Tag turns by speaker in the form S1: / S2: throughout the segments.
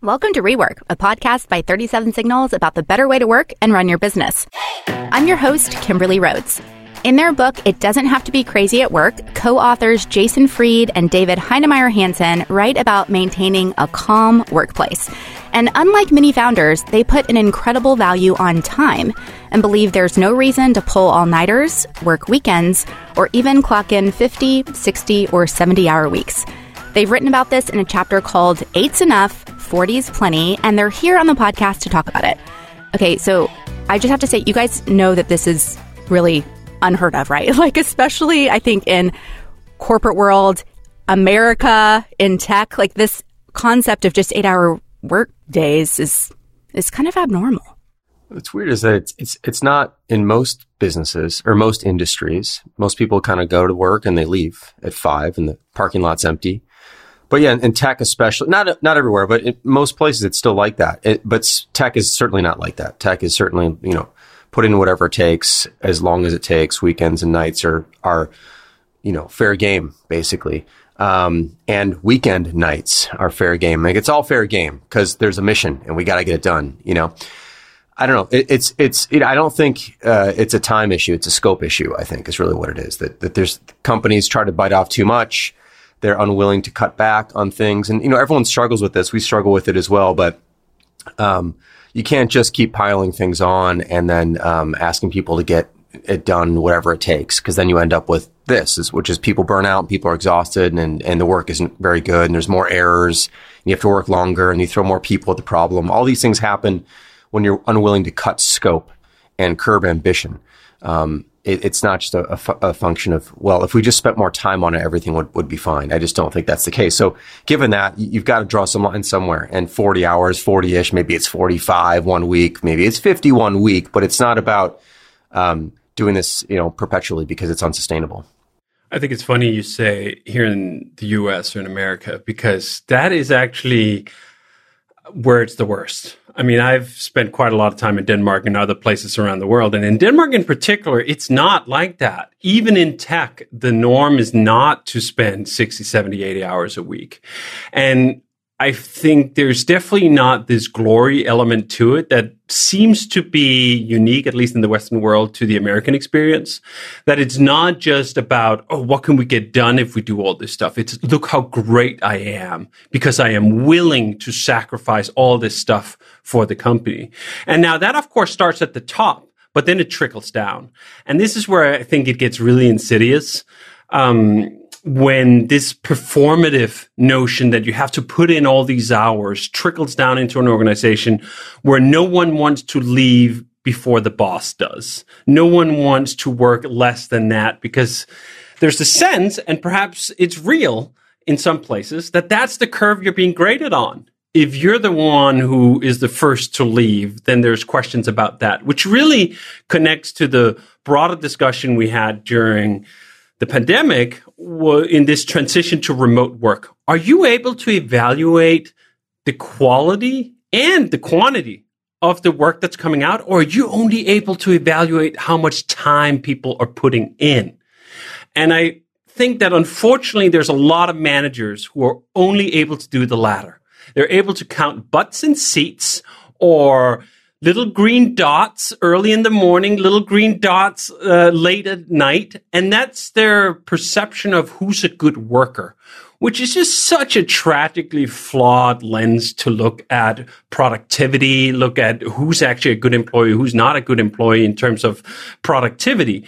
S1: Welcome to Rework, a podcast by 37 Signals about the better way to work and run your business. I'm your host, Kimberly Rhodes. In their book, It Doesn't Have to Be Crazy at Work, co authors Jason Fried and David Heinemeier Hansson write about maintaining a calm workplace. And unlike many founders, they put an incredible value on time and believe there's no reason to pull all nighters, work weekends, or even clock in 50, 60, or 70 hour weeks. They've written about this in a chapter called Eight's Enough 40s Plenty, and they're here on the podcast to talk about it. Okay, so I just have to say, you guys know that this is really unheard of, right? Like, especially, I think, in corporate world, America, in tech, like this concept of just eight hour work days is is kind of abnormal.
S2: What's weird is that it's, it's it's not in most businesses or most industries. Most people kind of go to work and they leave at five, and the parking lot's empty but yeah, in tech especially, not not everywhere, but in most places it's still like that. It, but tech is certainly not like that. Tech is certainly you know put in whatever it takes as long as it takes. Weekends and nights are are you know fair game basically. Um, and weekend nights are fair game. Like it's all fair game because there's a mission and we got to get it done. You know. I don't know. It, it's it's. It, I don't think uh, it's a time issue. It's a scope issue. I think is really what it is. That that there's companies try to bite off too much they're unwilling to cut back on things. And, you know, everyone struggles with this. We struggle with it as well, but, um, you can't just keep piling things on and then, um, asking people to get it done, whatever it takes. Cause then you end up with this, which is people burn out and people are exhausted and, and the work isn't very good and there's more errors and you have to work longer and you throw more people at the problem. All these things happen when you're unwilling to cut scope and curb ambition. Um, it, it's not just a, a, fu- a, function of, well, if we just spent more time on it, everything would, would be fine. I just don't think that's the case. So given that, you've got to draw some line somewhere and 40 hours, 40 ish, maybe it's 45 one week, maybe it's 51 week, but it's not about, um, doing this, you know, perpetually because it's unsustainable.
S3: I think it's funny you say here in the US or in America because that is actually where it's the worst. I mean, I've spent quite a lot of time in Denmark and other places around the world. And in Denmark in particular, it's not like that. Even in tech, the norm is not to spend 60, 70, 80 hours a week. And I think there's definitely not this glory element to it that seems to be unique, at least in the Western world, to the American experience. That it's not just about, oh, what can we get done if we do all this stuff? It's look how great I am because I am willing to sacrifice all this stuff for the company. And now that, of course, starts at the top, but then it trickles down. And this is where I think it gets really insidious. Um, when this performative notion that you have to put in all these hours trickles down into an organization where no one wants to leave before the boss does. No one wants to work less than that because there's a sense, and perhaps it's real in some places, that that's the curve you're being graded on. If you're the one who is the first to leave, then there's questions about that, which really connects to the broader discussion we had during the pandemic in this transition to remote work, are you able to evaluate the quality and the quantity of the work that's coming out, or are you only able to evaluate how much time people are putting in? And I think that unfortunately, there's a lot of managers who are only able to do the latter. They're able to count butts and seats or little green dots early in the morning, little green dots uh, late at night. And that's their perception of who's a good worker, which is just such a tragically flawed lens to look at productivity, look at who's actually a good employee, who's not a good employee in terms of productivity.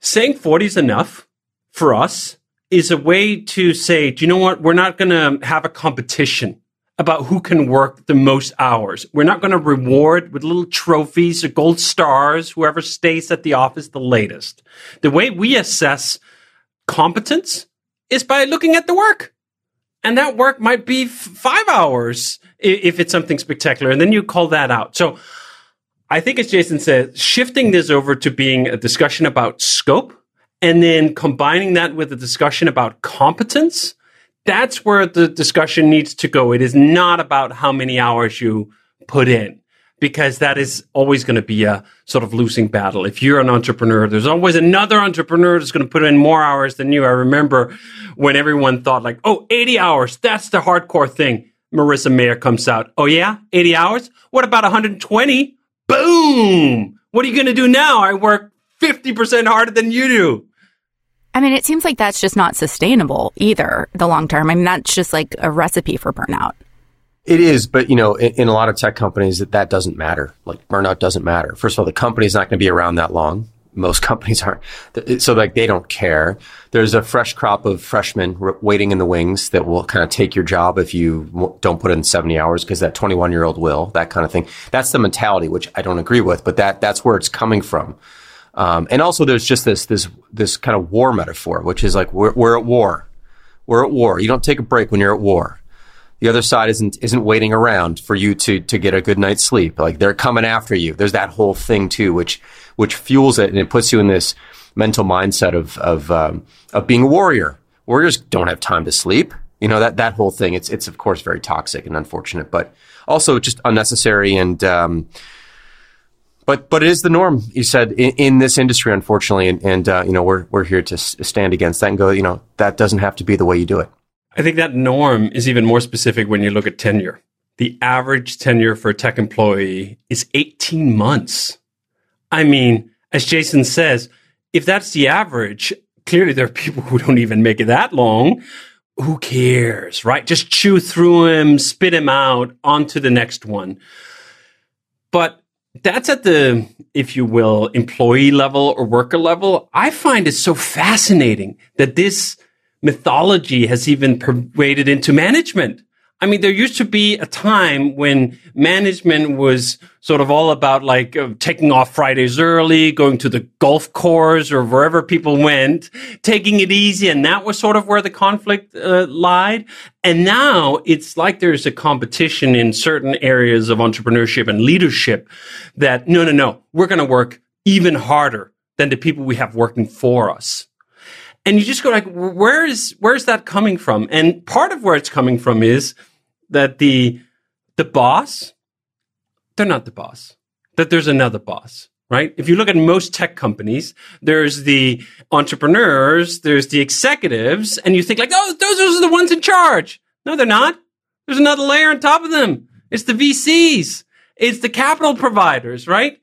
S3: Saying 40 is enough for us is a way to say, do you know what? We're not going to have a competition about who can work the most hours. We're not going to reward with little trophies or gold stars whoever stays at the office the latest. The way we assess competence is by looking at the work. And that work might be f- five hours if it's something spectacular. And then you call that out. So I think, as Jason said, shifting this over to being a discussion about scope and then combining that with a discussion about competence that's where the discussion needs to go. It is not about how many hours you put in because that is always going to be a sort of losing battle. If you're an entrepreneur, there's always another entrepreneur that's going to put in more hours than you. I remember when everyone thought like, oh, 80 hours, that's the hardcore thing. Marissa Mayer comes out. Oh yeah, 80 hours? What about 120? Boom! What are you going to do now? I work 50% harder than you do.
S1: I mean, it seems like that's just not sustainable either, the long term. I mean, that's just like a recipe for burnout.
S2: It is, but you know, in, in, a lot of tech companies, that that doesn't matter. Like burnout doesn't matter. First of all, the company's not going to be around that long. Most companies aren't, so like they don't care. There's a fresh crop of freshmen waiting in the wings that will kind of take your job if you don't put in 70 hours because that 21 year old will. That kind of thing. That's the mentality, which I don't agree with, but that that's where it's coming from. Um, and also, there's just this this this kind of war metaphor, which is like we're, we're at war. We're at war. You don't take a break when you're at war the other side isn't isn't waiting around for you to to get a good night's sleep. Like they're coming after you. There's that whole thing too, which which fuels it and it puts you in this mental mindset of of um, of being a warrior. Warriors don't have time to sleep. You know that that whole thing. It's it's of course very toxic and unfortunate, but also just unnecessary and. Um, but but it is the norm. You said in, in this industry, unfortunately, and, and uh, you know we're we're here to stand against that and go. You know that doesn't have to be the way you do it.
S3: I think that norm is even more specific when you look at tenure. The average tenure for a tech employee is 18 months. I mean, as Jason says, if that's the average, clearly there are people who don't even make it that long. Who cares, right? Just chew through him, spit him out onto the next one. But that's at the, if you will, employee level or worker level. I find it so fascinating that this mythology has even pervaded into management. I mean, there used to be a time when management was sort of all about like uh, taking off Fridays early, going to the golf course or wherever people went, taking it easy. And that was sort of where the conflict uh, lied. And now it's like there's a competition in certain areas of entrepreneurship and leadership that no, no, no, we're going to work even harder than the people we have working for us and you just go like, where is where's that coming from? And part of where it's coming from is that the the boss, they're not the boss. That there's another boss, right? If you look at most tech companies, there's the entrepreneurs, there's the executives, and you think like, oh, those, those are the ones in charge. No, they're not. There's another layer on top of them. It's the VCs. It's the capital providers, right?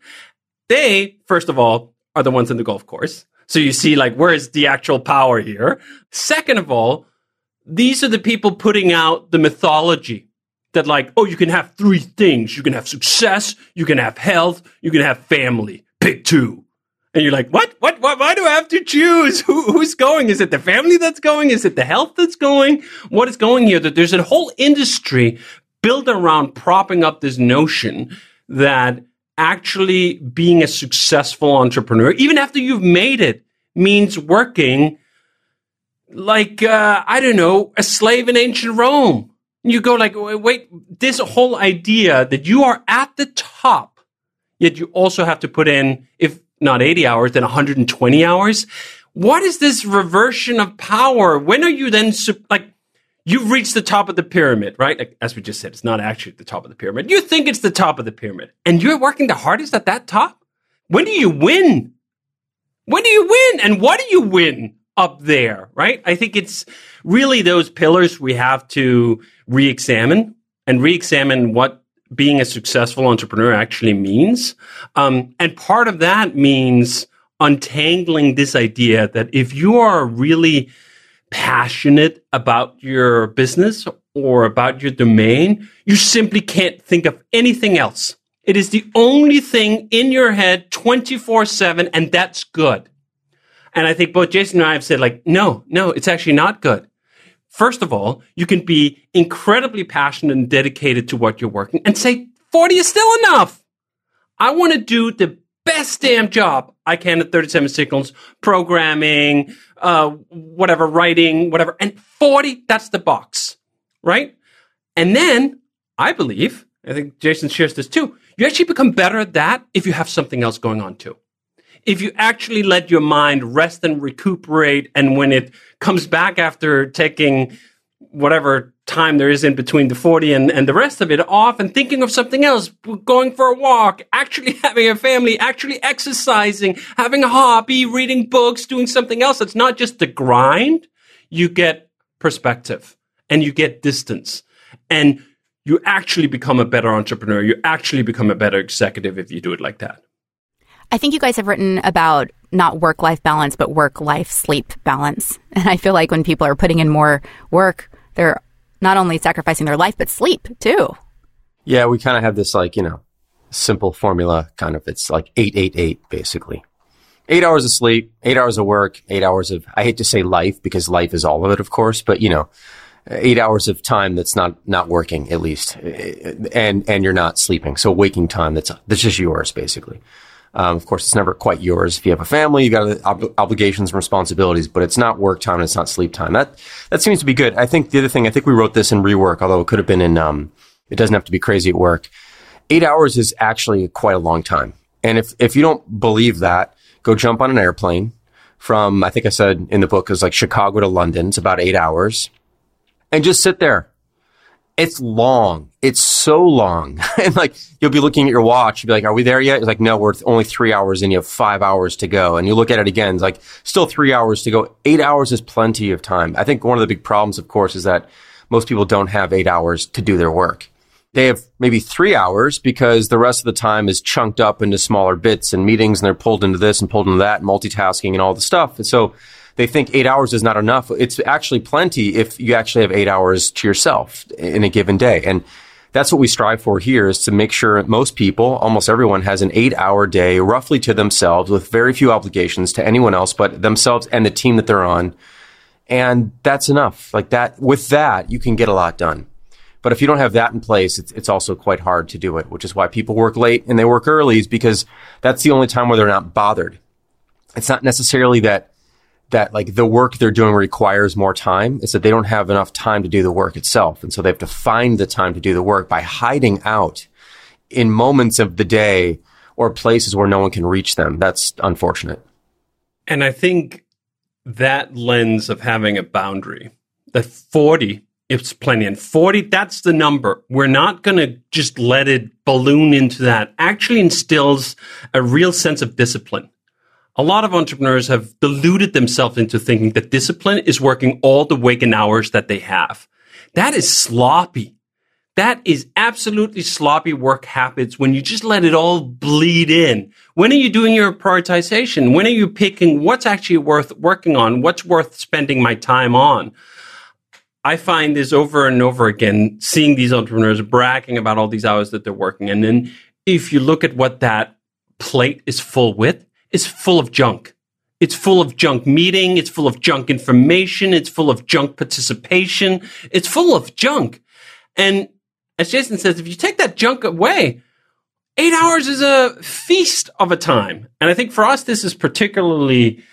S3: They, first of all, are the ones in the golf course. So you see, like, where's the actual power here? Second of all, these are the people putting out the mythology that, like, oh, you can have three things. You can have success, you can have health, you can have family. Pick two. And you're like, what? What? what? Why do I have to choose? Who, who's going? Is it the family that's going? Is it the health that's going? What is going here? That there's a whole industry built around propping up this notion that actually being a successful entrepreneur, even after you've made it, means working like, uh, I don't know, a slave in ancient Rome. You go like, wait, this whole idea that you are at the top, yet you also have to put in, if not 80 hours, then 120 hours. What is this reversion of power? When are you then, like, You've reached the top of the pyramid, right? Like, as we just said, it's not actually the top of the pyramid. You think it's the top of the pyramid, and you're working the hardest at that top. When do you win? When do you win? And what do you win up there, right? I think it's really those pillars we have to re-examine and re-examine what being a successful entrepreneur actually means. Um, and part of that means untangling this idea that if you are really passionate about your business or about your domain, you simply can't think of anything else. It is the only thing in your head 24 7, and that's good. And I think both Jason and I have said, like, no, no, it's actually not good. First of all, you can be incredibly passionate and dedicated to what you're working and say 40 is still enough. I want to do the best damn job I can at 37 Signals, programming, uh, whatever, writing, whatever. And 40, that's the box, right? And then I believe, I think Jason shares this too, you actually become better at that if you have something else going on too. If you actually let your mind rest and recuperate, and when it comes back after taking whatever time there is in between the 40 and, and the rest of it off and thinking of something else, going for a walk, actually having a family, actually exercising, having a hobby, reading books, doing something else. It's not just the grind. You get perspective and you get distance. And you actually become a better entrepreneur. You actually become a better executive if you do it like that.
S1: I think you guys have written about not work life balance, but work life sleep balance. And I feel like when people are putting in more work, they're not only sacrificing their life, but sleep too.
S2: Yeah, we kind of have this like, you know, simple formula kind of. It's like 888 basically. Eight hours of sleep, eight hours of work, eight hours of, I hate to say life because life is all of it, of course, but you know, eight hours of time that's not, not working at least. And, and you're not sleeping. So waking time that's, that's just yours basically. Um, of course, it's never quite yours. If you have a family, you got ob- obligations and responsibilities, but it's not work time. It's not sleep time. That, that seems to be good. I think the other thing, I think we wrote this in rework, although it could have been in, um, it doesn't have to be crazy at work. Eight hours is actually quite a long time. And if, if you don't believe that, go jump on an airplane from, I think I said in the book, is like Chicago to London. It's about eight hours and just sit there. It's long. It's so long. and like, you'll be looking at your watch. You'll be like, are we there yet? It's like, no, we're only three hours and you have five hours to go. And you look at it again. It's like, still three hours to go. Eight hours is plenty of time. I think one of the big problems, of course, is that most people don't have eight hours to do their work they have maybe three hours because the rest of the time is chunked up into smaller bits and meetings and they're pulled into this and pulled into that, multitasking and all the stuff. And so they think eight hours is not enough. It's actually plenty if you actually have eight hours to yourself in a given day. And that's what we strive for here is to make sure most people, almost everyone has an eight hour day roughly to themselves with very few obligations to anyone else but themselves and the team that they're on. And that's enough. Like that, with that, you can get a lot done. But if you don't have that in place, it's, it's also quite hard to do it, which is why people work late and they work early is because that's the only time where they're not bothered. It's not necessarily that, that like the work they're doing requires more time. is that they don't have enough time to do the work itself. And so they have to find the time to do the work by hiding out in moments of the day or places where no one can reach them. That's unfortunate.
S3: And I think that lens of having a boundary, that 40 it's plenty. And 40, that's the number. We're not going to just let it balloon into that. Actually instills a real sense of discipline. A lot of entrepreneurs have deluded themselves into thinking that discipline is working all the waking hours that they have. That is sloppy. That is absolutely sloppy work habits when you just let it all bleed in. When are you doing your prioritization? When are you picking what's actually worth working on? What's worth spending my time on? I find this over and over again, seeing these entrepreneurs bragging about all these hours that they're working. And then if you look at what that plate is full with, it's full of junk. It's full of junk meeting. It's full of junk information. It's full of junk participation. It's full of junk. And as Jason says, if you take that junk away, eight hours is a feast of a time. And I think for us, this is particularly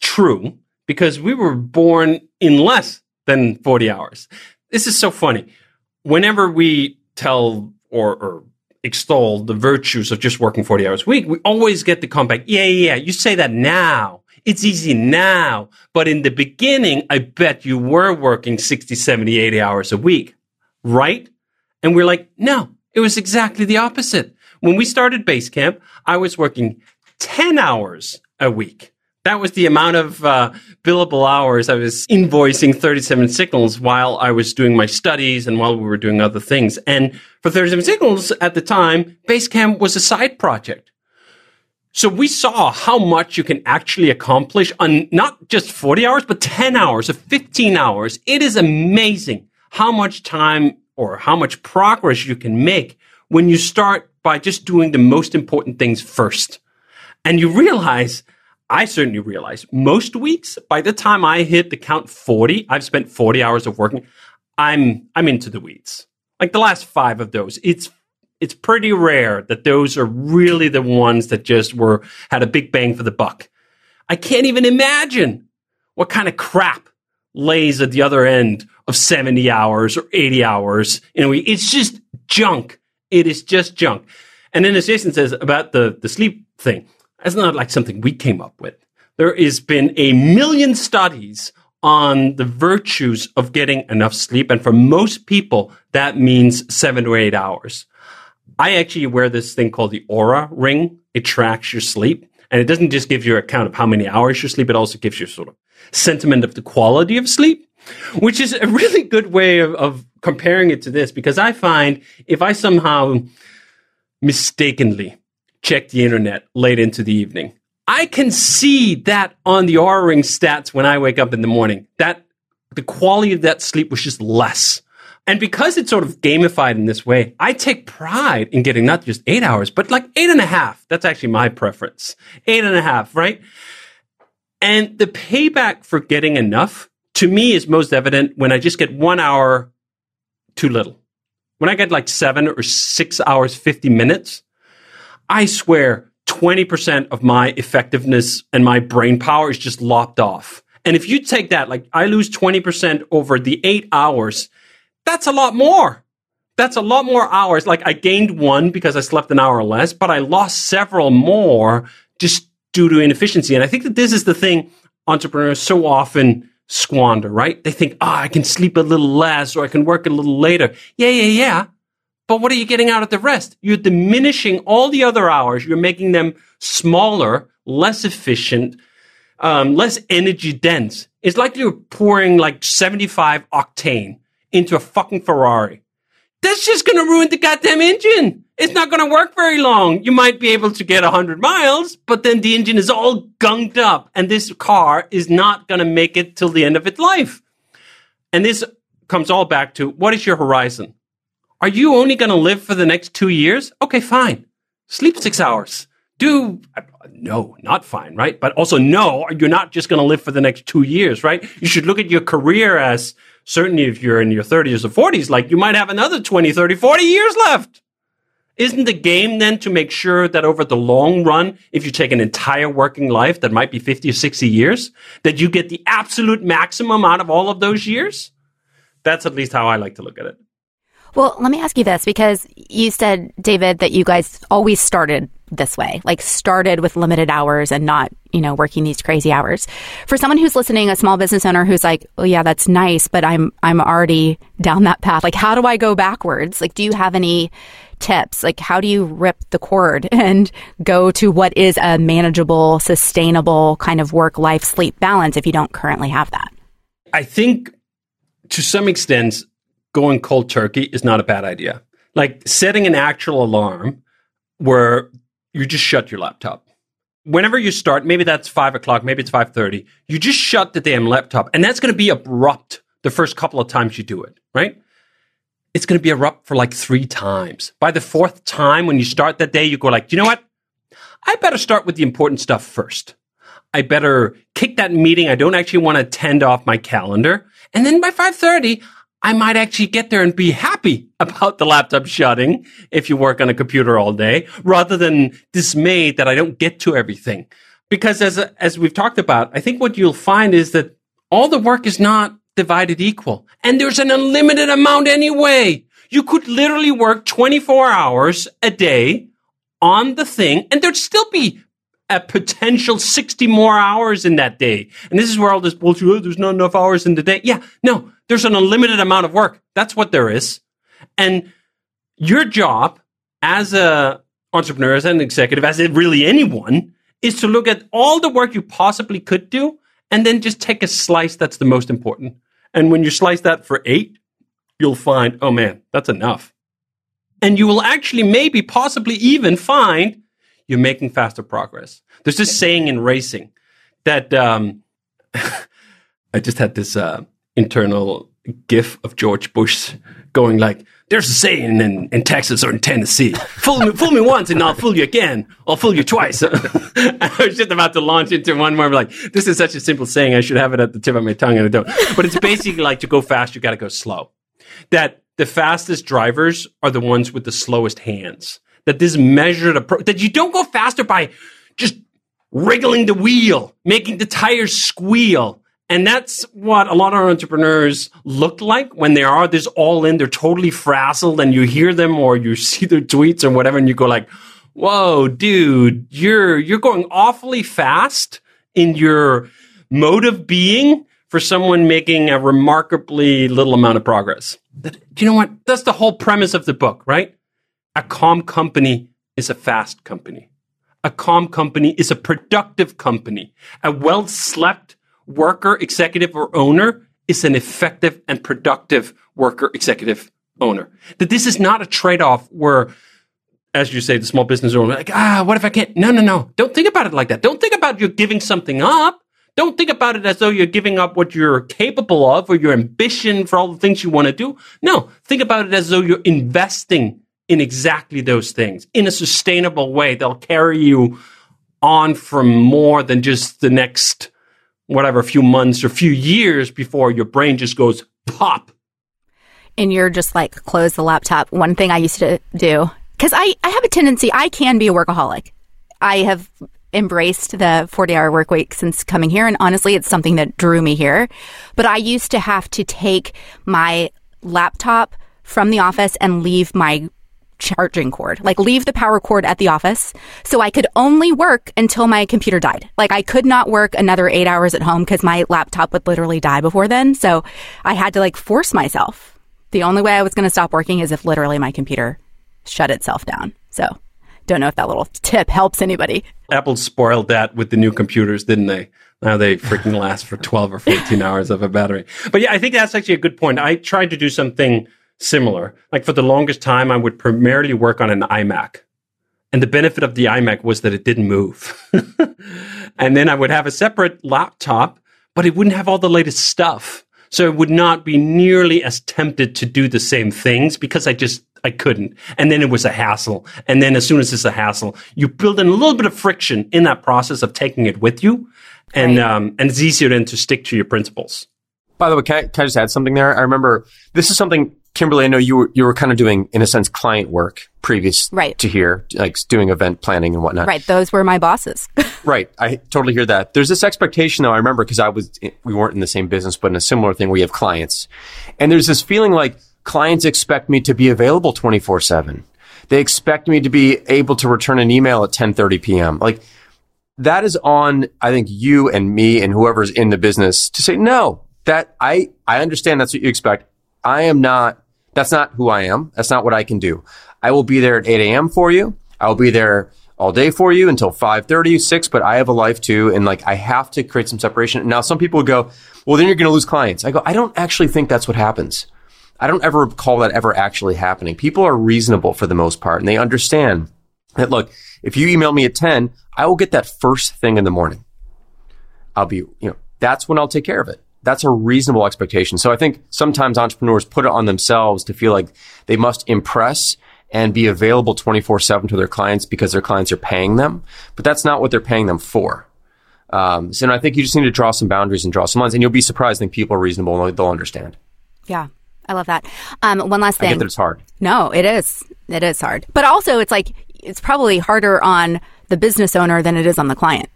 S3: true because we were born in less than 40 hours. This is so funny. Whenever we tell or, or extol the virtues of just working 40 hours a week, we always get the comeback. Yeah, yeah, you say that now. It's easy now. But in the beginning, I bet you were working 60, 70, 80 hours a week, right? And we're like, no, it was exactly the opposite. When we started Basecamp, I was working 10 hours a week. That was the amount of uh, billable hours I was invoicing 37 Signals while I was doing my studies and while we were doing other things. And for 37 Signals at the time, Basecamp was a side project. So we saw how much you can actually accomplish on not just 40 hours, but 10 hours or 15 hours. It is amazing how much time or how much progress you can make when you start by just doing the most important things first. And you realize I certainly realize most weeks, by the time I hit the count 40, I've spent 40 hours of working. I'm, I'm into the weeds. Like the last five of those, it's, it's pretty rare that those are really the ones that just were, had a big bang for the buck. I can't even imagine what kind of crap lays at the other end of 70 hours or 80 hours in a week. It's just junk. It is just junk. And then as Jason says about the, the sleep thing, that's not like something we came up with. There has been a million studies on the virtues of getting enough sleep. And for most people, that means seven to eight hours. I actually wear this thing called the Oura ring. It tracks your sleep. And it doesn't just give you a count of how many hours you sleep. It also gives you sort of sentiment of the quality of sleep. which is a really good way of, of comparing it to this because I find if I somehow mistakenly check the internet late into the evening, I can see that on the Oura ring stats when I wake up in the morning that the quality of that sleep was just less. And because it's sort of gamified in this way, I take pride in getting not just eight hours, but like eight and a half. That's actually my preference. Eight and a half, right? And the payback for getting enough to me is most evident when I just get one hour too little. When I get like seven or six hours, 50 minutes, I swear 20% of my effectiveness and my brain power is just lopped off. And if you take that, like I lose 20% over the eight hours, that's a lot more. That's a lot more hours. Like I gained one because I slept an hour less, but I lost several more just due to inefficiency. And I think that this is the thing entrepreneurs so often squander, right? They think, ah, oh, I can sleep a little less or I can work a little later. Yeah, yeah, yeah. But what are you getting out of the rest? You're diminishing all the other hours. You're making them smaller, less efficient, um, less energy dense. It's like you're pouring like 75 octane into a fucking Ferrari. That's just going to ruin the goddamn engine. It's not going to work very long. You might be able to get 100 miles, but then the engine is all gunked up and this car is not going to make it till the end of its life. And this comes all back to what is your horizon? Are you only going to live for the next two years? Okay, fine. Sleep six hours. Do uh, no, not fine, right? But also no, you're not just going to live for the next two years, right? You should look at your career as certainly if you're in your 30s or 40s, like you might have another 20, 30, 40 years left. Isn't the game then to make sure that over the long run, if you take an entire working life that might be 50 or 60 years, that you get the absolute maximum out of all of those years? That's at least how I like to look at it.
S1: Well, let me ask you this because you said, David, that you guys always started this way, like started with limited hours and not, you know, working these crazy hours. For someone who's listening, a small business owner who's like, "Oh yeah, that's nice, but I'm I'm already down that path. Like how do I go backwards? Like do you have any tips? Like how do you rip the cord and go to what is a manageable, sustainable kind of work life sleep balance if you don't currently have that?
S3: I think to some extent going cold turkey is not a bad idea. Like setting an actual alarm where you just shut your laptop. Whenever you start, maybe that's five o'clock, maybe it's five thirty. You just shut the damn laptop, and that's going to be abrupt the first couple of times you do it, right? It's going to be abrupt for like three times. By the fourth time, when you start that day, you go like, you know what? I better start with the important stuff first. I better kick that meeting I don't actually want to attend off my calendar, and then by five thirty, I might actually get there and be happy about the laptop shutting if you work on a computer all day rather than dismayed that I don't get to everything. Because as, as we've talked about, I think what you'll find is that all the work is not divided equal and there's an unlimited amount anyway. You could literally work 24 hours a day on the thing and there'd still be a potential 60 more hours in that day. And this is where all this bullshit, oh, there's not enough hours in the day. Yeah, no, there's an unlimited amount of work. That's what there is. And your job as a entrepreneur, as an executive, as really anyone, is to look at all the work you possibly could do and then just take a slice that's the most important. And when you slice that for eight, you'll find, oh man, that's enough. And you will actually maybe possibly even find you're making faster progress. There's this saying in racing that um, I just had this uh, internal gif of George Bush going like, "There's a saying in, in Texas or in Tennessee: fool me, fool me once, and I'll fool you again. I'll fool you twice." I was just about to launch into one more like, "This is such a simple saying. I should have it at the tip of my tongue, and I don't." But it's basically like to go fast, you got to go slow. That the fastest drivers are the ones with the slowest hands. That this measured approach that you don't go faster by just wriggling the wheel, making the tires squeal and that's what a lot of entrepreneurs look like when they are this all in. They're totally frazzled and you hear them or you see their tweets or whatever and you go like, whoa, dude, you're, you're going awfully fast in your mode of being for someone making a remarkably little amount of progress. Do you know what? That's the whole premise of the book, right? A calm company is a fast company. A calm company is a productive company. A well slept worker, executive, or owner is an effective and productive worker, executive, owner. That this is not a trade off where, as you say, the small business owner, like, ah, what if I can't? No, no, no. Don't think about it like that. Don't think about you're giving something up. Don't think about it as though you're giving up what you're capable of or your ambition for all the things you want to do. No, think about it as though you're investing in exactly those things in a sustainable way. They'll carry you on for more than just the next whatever a few months or a few years before your brain just goes pop
S1: and you're just like close the laptop. One thing I used to do because I I have a tendency I can be a workaholic. I have embraced the 40 hour work week since coming here and honestly it's something that drew me here. But I used to have to take my laptop from the office and leave my charging cord, like leave the power cord at the office. So I could only work until my computer died. Like I could not work another eight hours at home because my laptop would literally die before then. So I had to like force myself the only way I was going to stop working is if literally my computer shut itself down. So, don't know if that little tip helps anybody.
S3: Apple spoiled that with the new computers, didn't they? Now they freaking last for 12 or 14 hours of a battery. But yeah, I think that's actually a good point. I tried to do something similar. Like for the longest time, I would primarily work on an iMac. And the benefit of the iMac was that it didn't move. and then I would have a separate laptop, but it wouldn't have all the latest stuff. So I would not be nearly as tempted to do the same things because I just, I couldn't. And then it was a hassle. And then as soon as it's a hassle, you build in a little bit of friction in that process of taking it with you. And, right. um, and it's easier then to stick to your principles.
S2: By the way, can I, can I just add something there? I remember this is something Kimberly, I know you were you were kind of doing, in a sense, client work previous
S1: right.
S2: to here, like doing event planning and whatnot.
S1: Right, those were my bosses.
S2: right, I totally hear that. There's this expectation, though. I remember because I was we weren't in the same business, but in a similar thing, where you have clients, and there's this feeling like clients expect me to be available 24 seven. They expect me to be able to return an email at 10:30 p.m. Like that is on, I think, you and me and whoever's in the business to say no. That I I understand that's what you expect. I am not that's not who I am. That's not what I can do. I will be there at 8 a.m. for you. I will be there all day for you until 5.30, 6, but I have a life too. And like, I have to create some separation. Now, some people go, well, then you're going to lose clients. I go, I don't actually think that's what happens. I don't ever call that ever actually happening. People are reasonable for the most part and they understand that, look, if you email me at 10, I will get that first thing in the morning. I'll be, you know, that's when I'll take care of it that's a reasonable expectation. So I think sometimes entrepreneurs put it on themselves to feel like they must impress and be available 24 7 to their clients because their clients are paying them. But that's not what they're paying them for. Um, so I think you just need to draw some boundaries and draw some lines, and you'll be surprised. I think people are reasonable and they'll understand.
S1: Yeah. I love that. Um, one last thing. I
S2: get that it's hard.
S1: No, it is. It is hard. But also, it's like, it's probably harder on the business owner than it is on the client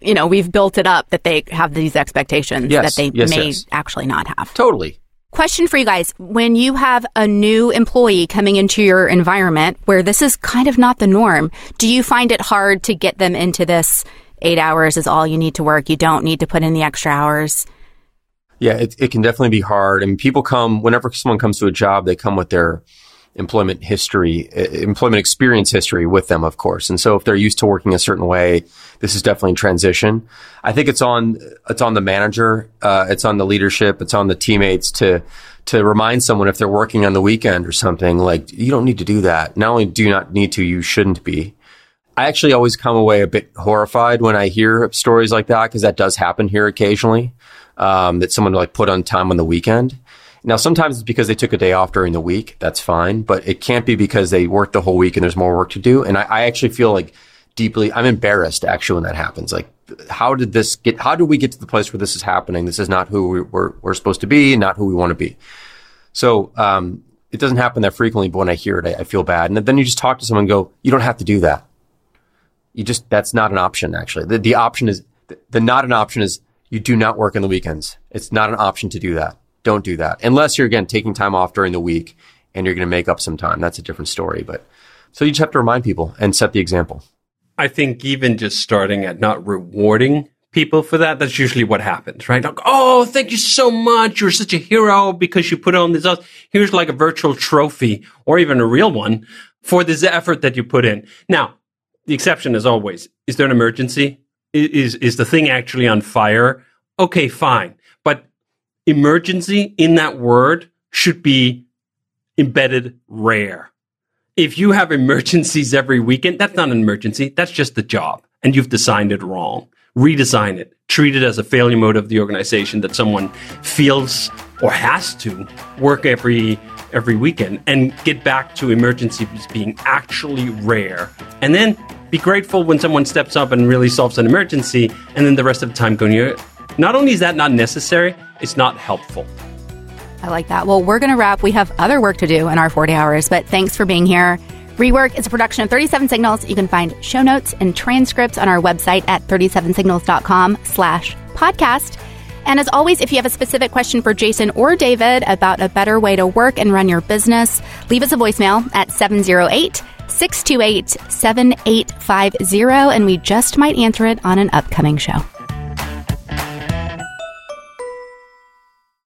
S1: you know, we've built it up that they have these expectations
S2: yes,
S1: that they
S2: yes,
S1: may
S2: yes.
S1: actually not have.
S2: Totally.
S1: Question for you guys. When you have a new employee coming into your environment where this is kind of not the norm, do you find it hard to get them into this eight hours is all you need to work? You don't need to put in the extra hours?
S2: Yeah, it, it can definitely be hard. I mean, people come, whenever someone comes to a job, they come with their, employment history, uh, employment experience history with them, of course. And so if they're used to working a certain way, this is definitely in transition. I think it's on, it's on the manager, uh, it's on the leadership, it's on the teammates to, to remind someone if they're working on the weekend or something, like, you don't need to do that. Not only do you not need to, you shouldn't be. I actually always come away a bit horrified when I hear stories like that because that does happen here occasionally. Um, that someone like put on time on the weekend. Now, sometimes it's because they took a day off during the week. That's fine, but it can't be because they worked the whole week and there's more work to do. And I, I actually feel like deeply, I'm embarrassed actually when that happens. Like, how did this get, how did we get to the place where this is happening? This is not who we, we're, we're supposed to be, not who we want to be. So, um, it doesn't happen that frequently, but when I hear it, I, I feel bad. And then you just talk to someone and go, you don't have to do that. You just, that's not an option, actually. The, the option is, the, the not an option is you do not work on the weekends. It's not an option to do that don't do that unless you're again taking time off during the week and you're going to make up some time. That's a different story. But so you just have to remind people and set the example.
S3: I think even just starting at not rewarding people for that, that's usually what happens, right? Like, oh, thank you so much. You're such a hero because you put on this. Here's like a virtual trophy or even a real one for this effort that you put in. Now, the exception is always, is there an emergency? Is, is the thing actually on fire? Okay, fine emergency in that word should be embedded rare. If you have emergencies every weekend, that's not an emergency. That's just the job. And you've designed it wrong. Redesign it. Treat it as a failure mode of the organization that someone feels or has to work every every weekend and get back to emergencies being actually rare. And then be grateful when someone steps up and really solves an emergency and then the rest of the time going, not only is that not necessary, it's not helpful.
S1: I like that. Well, we're going to wrap. We have other work to do in our 40 hours, but thanks for being here. Rework is a production of 37 Signals. You can find show notes and transcripts on our website at 37signals.com slash podcast. And as always, if you have a specific question for Jason or David about a better way to work and run your business, leave us a voicemail at 708 628 7850, and we just might answer it on an upcoming show.